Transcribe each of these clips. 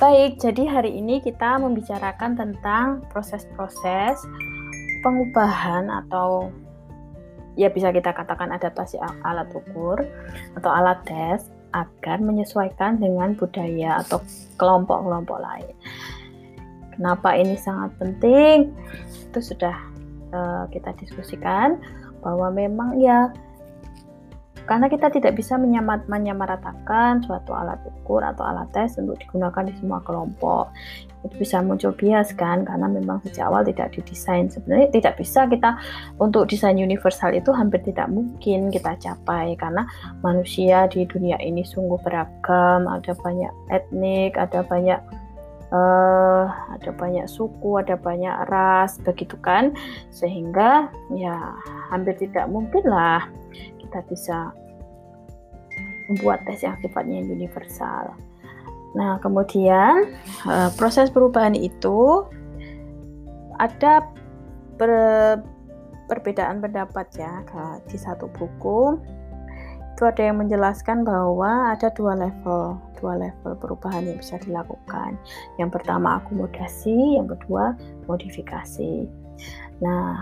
Baik, jadi hari ini kita membicarakan tentang proses-proses pengubahan atau ya bisa kita katakan adaptasi alat ukur atau alat tes agar menyesuaikan dengan budaya atau kelompok-kelompok lain. Kenapa ini sangat penting? Itu sudah uh, kita diskusikan bahwa memang ya karena kita tidak bisa menyamat, menyamaratakan suatu alat ukur atau alat tes untuk digunakan di semua kelompok. Itu bisa muncul bias kan, karena memang sejak awal tidak didesain. Sebenarnya tidak bisa kita untuk desain universal itu hampir tidak mungkin kita capai karena manusia di dunia ini sungguh beragam, ada banyak etnik, ada banyak uh, ada banyak suku, ada banyak ras, begitu kan? Sehingga ya hampir tidak mungkin lah kita bisa membuat tes yang sifatnya universal. Nah, kemudian uh, proses perubahan itu ada per, perbedaan pendapat ya di satu buku. Itu ada yang menjelaskan bahwa ada dua level dua level perubahan yang bisa dilakukan. Yang pertama akomodasi yang kedua modifikasi. Nah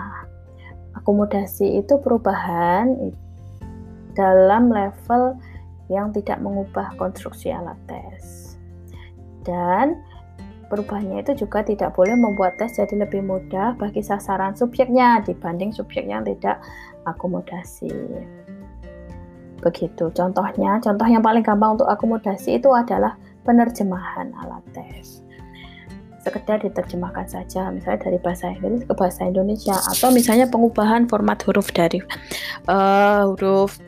akomodasi itu perubahan dalam level yang tidak mengubah konstruksi alat tes. Dan perubahannya itu juga tidak boleh membuat tes jadi lebih mudah bagi sasaran subjeknya dibanding subjeknya yang tidak akomodasi. Begitu contohnya, contoh yang paling gampang untuk akomodasi itu adalah penerjemahan alat tes sekedar diterjemahkan saja misalnya dari bahasa Inggris ke bahasa Indonesia atau misalnya pengubahan format huruf dari uh, huruf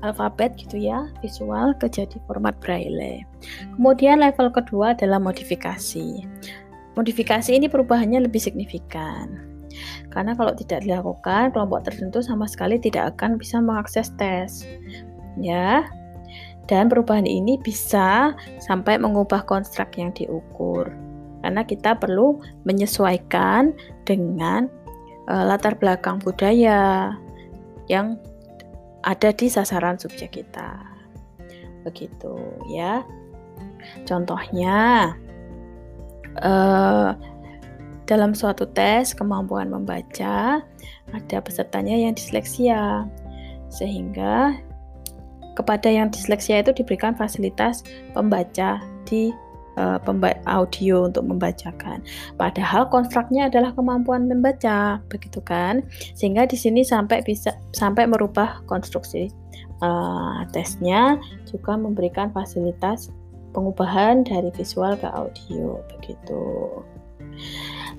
alfabet gitu ya, visual ke jadi format braille. Kemudian level kedua adalah modifikasi. Modifikasi ini perubahannya lebih signifikan. Karena kalau tidak dilakukan, kelompok tertentu sama sekali tidak akan bisa mengakses tes. Ya. Dan perubahan ini bisa sampai mengubah konstruk yang diukur. Karena kita perlu menyesuaikan dengan uh, latar belakang budaya yang ada di sasaran subjek kita. Begitu ya. Contohnya uh, dalam suatu tes kemampuan membaca ada pesertanya yang disleksia sehingga kepada yang disleksia itu diberikan fasilitas pembaca di uh, audio untuk membacakan. Padahal konstruknya adalah kemampuan membaca, begitu kan? Sehingga di sini sampai bisa sampai merubah konstruksi uh, tesnya juga memberikan fasilitas pengubahan dari visual ke audio, begitu.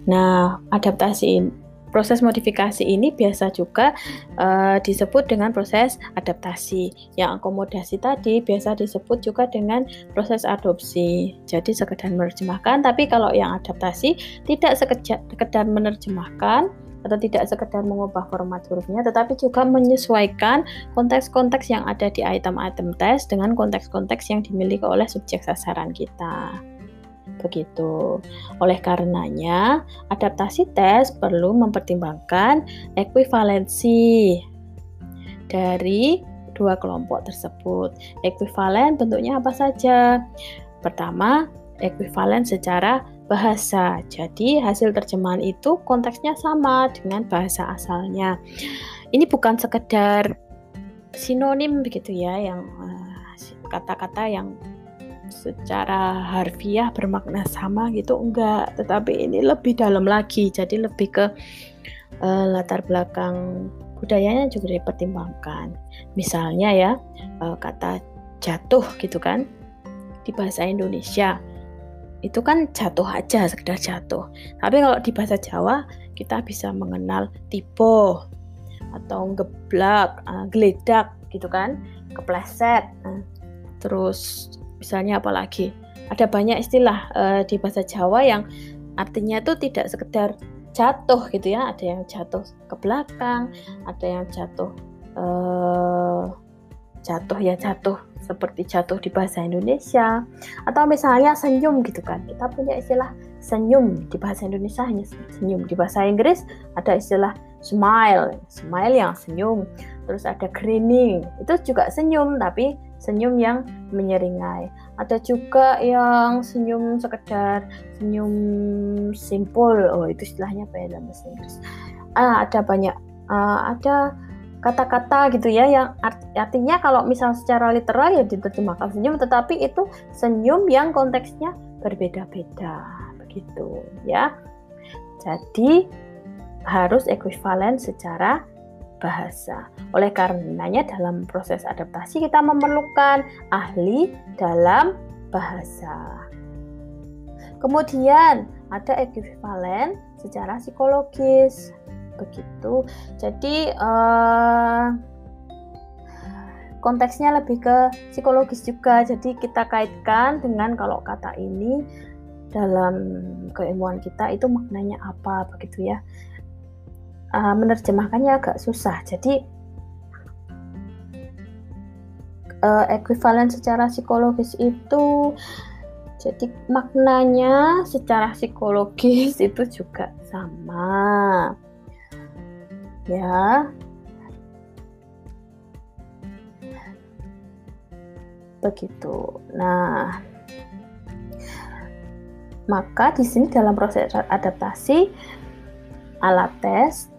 Nah, adaptasi Proses modifikasi ini biasa juga uh, disebut dengan proses adaptasi. Yang akomodasi tadi biasa disebut juga dengan proses adopsi. Jadi sekedar menerjemahkan, tapi kalau yang adaptasi tidak sekedar menerjemahkan atau tidak sekedar mengubah format hurufnya, tetapi juga menyesuaikan konteks-konteks yang ada di item-item tes dengan konteks-konteks yang dimiliki oleh subjek sasaran kita. Begitu. Oleh karenanya, adaptasi tes perlu mempertimbangkan ekuivalensi dari dua kelompok tersebut. Ekuivalen bentuknya apa saja? Pertama, ekuivalen secara bahasa. Jadi, hasil terjemahan itu konteksnya sama dengan bahasa asalnya. Ini bukan sekedar sinonim begitu ya yang eh, kata-kata yang secara harfiah bermakna sama gitu enggak. Tetapi ini lebih dalam lagi jadi lebih ke uh, latar belakang budayanya juga dipertimbangkan. Misalnya ya uh, kata jatuh gitu kan di bahasa Indonesia itu kan jatuh aja sekedar jatuh. Tapi kalau di bahasa Jawa kita bisa mengenal tipe atau geblak uh, geledak gitu kan kepleset uh, terus misalnya apalagi. Ada banyak istilah uh, di bahasa Jawa yang artinya itu tidak sekedar jatuh gitu ya. Ada yang jatuh ke belakang ada yang jatuh uh, jatuh ya jatuh seperti jatuh di bahasa Indonesia. Atau misalnya senyum gitu kan. Kita punya istilah senyum di bahasa Indonesia hanya senyum. Di bahasa Inggris ada istilah smile smile yang senyum. Terus ada grinning itu juga senyum tapi senyum yang menyeringai. Ada juga yang senyum sekedar senyum simpul. Oh, itu istilahnya apa ya dalam bahasa Inggris? Ah, ada banyak uh, ada kata-kata gitu ya yang art, artinya kalau misal secara literal ya diterjemahkan senyum tetapi itu senyum yang konteksnya berbeda-beda begitu ya. Jadi harus ekuivalen secara bahasa. Oleh karenanya dalam proses adaptasi kita memerlukan ahli dalam bahasa. Kemudian ada ekuivalen secara psikologis. Begitu. Jadi uh, konteksnya lebih ke psikologis juga. Jadi kita kaitkan dengan kalau kata ini dalam keilmuan kita itu maknanya apa begitu ya uh, menerjemahkannya agak susah. Jadi uh, ekuivalen secara psikologis itu jadi maknanya secara psikologis itu juga sama. Ya. Begitu. Nah, maka di sini dalam proses adaptasi alat tes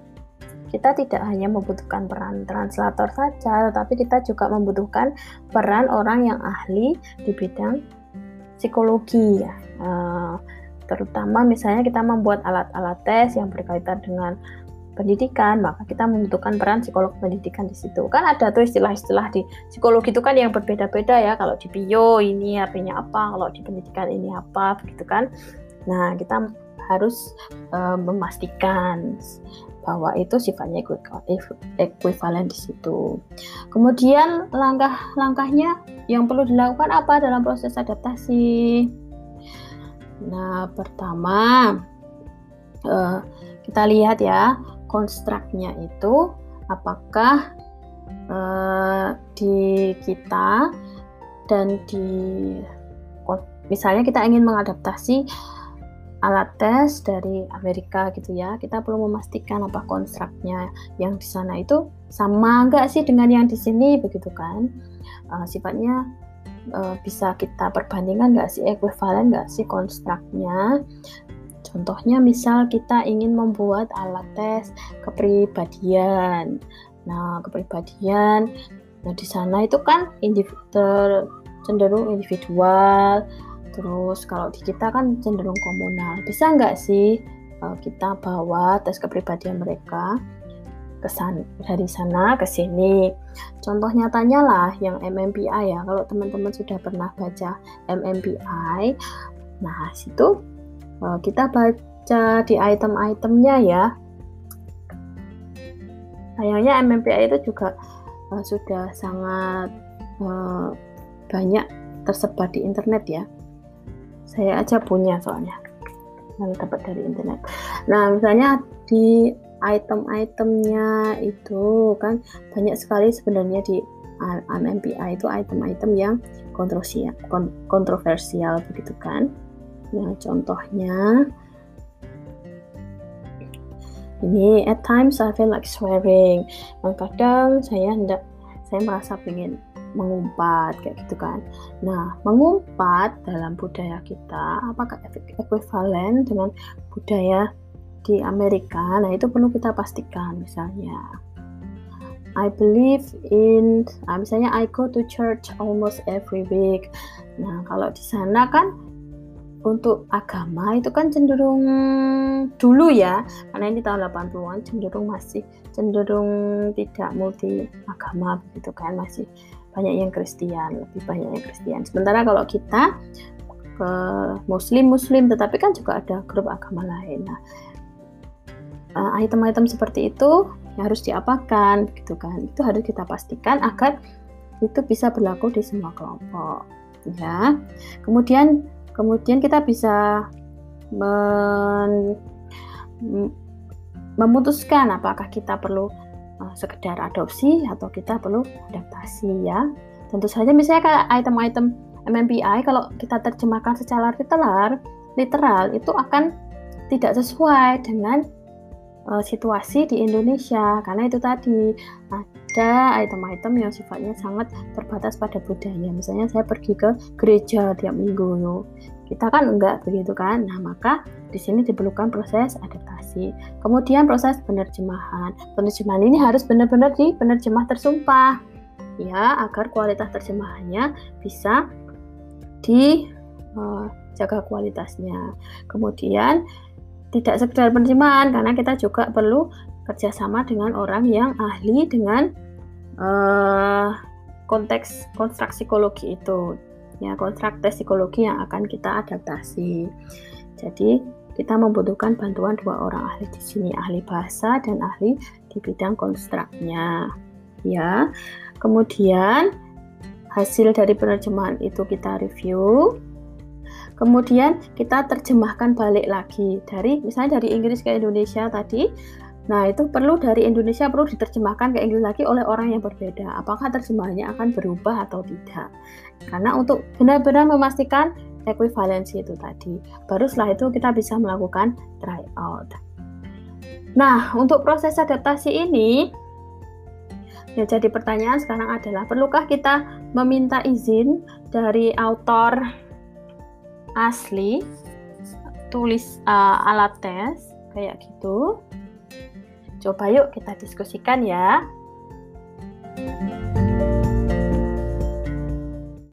kita tidak hanya membutuhkan peran translator saja, tetapi kita juga membutuhkan peran orang yang ahli di bidang psikologi ya. Uh, terutama misalnya kita membuat alat-alat tes yang berkaitan dengan pendidikan, maka kita membutuhkan peran psikolog pendidikan di situ. Kan ada tuh istilah-istilah di psikologi itu kan yang berbeda-beda ya. Kalau di bio ini artinya apa, kalau di pendidikan ini apa, begitu kan. Nah, kita harus uh, memastikan bahwa itu sifatnya ekuivalen di situ. Kemudian langkah-langkahnya yang perlu dilakukan apa dalam proses adaptasi? Nah, pertama uh, kita lihat ya konstruknya itu apakah uh, di kita dan di misalnya kita ingin mengadaptasi alat tes dari Amerika gitu ya. Kita perlu memastikan apa konstruknya yang di sana itu sama nggak sih dengan yang di sini begitu kan? Uh, sifatnya uh, bisa kita perbandingkan nggak sih ekuivalen nggak sih konstruknya contohnya misal kita ingin membuat alat tes kepribadian. Nah kepribadian nah di sana itu kan individu cenderung individual Terus kalau di kita kan cenderung komunal. Bisa nggak sih uh, kita bawa tes kepribadian mereka ke sana, dari sana ke sini. Contoh nyatanya lah yang MMPI ya. Kalau teman-teman sudah pernah baca MMPI, nah situ uh, kita baca di item-itemnya ya. Sayangnya MMPI itu juga uh, sudah sangat banyak tersebar di internet ya saya aja punya soalnya. Yang dapat dari internet. Nah misalnya di item-itemnya itu kan banyak sekali sebenarnya di MMPI itu item-item yang kontroversial, kontroversial begitu kan. Nah contohnya ini at times I feel like swearing. Kadang saya hendak saya merasa ingin mengumpat kayak gitu kan. Nah, mengumpat dalam budaya kita apakah ekuivalen dengan budaya di Amerika? Nah, itu perlu kita pastikan misalnya. I believe in, nah, misalnya I go to church almost every week. Nah, kalau di sana kan untuk agama itu kan cenderung dulu ya karena ini tahun 80-an cenderung masih cenderung tidak multi agama begitu kan masih banyak yang Kristen, lebih banyak yang Kristen. Sementara kalau kita ke Muslim-Muslim, tetapi kan juga ada grup agama lain. Nah, eh, item-item seperti itu yang harus diapakan, gitu kan? Itu harus kita pastikan agar itu bisa berlaku di semua kelompok, ya. Kemudian, kemudian kita bisa men, memutuskan apakah kita perlu uh, sekedar adopsi atau kita perlu adaptasi ya. Tentu saja misalnya kayak item-item MMPI kalau kita terjemahkan secara literal, literal itu akan tidak sesuai dengan uh, situasi di Indonesia karena itu tadi ada item-item yang sifatnya sangat terbatas pada budaya. Misalnya saya pergi ke gereja tiap minggu, kita kan enggak begitu kan? Nah, maka di sini diperlukan proses adaptasi. Kemudian proses penerjemahan. Penerjemahan ini harus benar-benar di penerjemah tersumpah ya agar kualitas terjemahannya bisa dijaga uh, kualitasnya. Kemudian tidak sekedar penerjemahan karena kita juga perlu kerjasama dengan orang yang ahli dengan uh, konteks konstruk psikologi itu ya konstruk psikologi yang akan kita adaptasi. Jadi kita membutuhkan bantuan dua orang ahli di sini, ahli bahasa dan ahli di bidang konstruknya. Ya. Kemudian hasil dari penerjemahan itu kita review. Kemudian kita terjemahkan balik lagi dari misalnya dari Inggris ke Indonesia tadi Nah, itu perlu dari Indonesia perlu diterjemahkan ke Inggris lagi oleh orang yang berbeda. Apakah terjemahannya akan berubah atau tidak? Karena untuk benar-benar memastikan ekuivalensi itu tadi. Baru setelah itu kita bisa melakukan try out. Nah, untuk proses adaptasi ini yang jadi pertanyaan sekarang adalah perlukah kita meminta izin dari autor asli tulis uh, alat tes kayak gitu. Coba yuk kita diskusikan ya. Thank you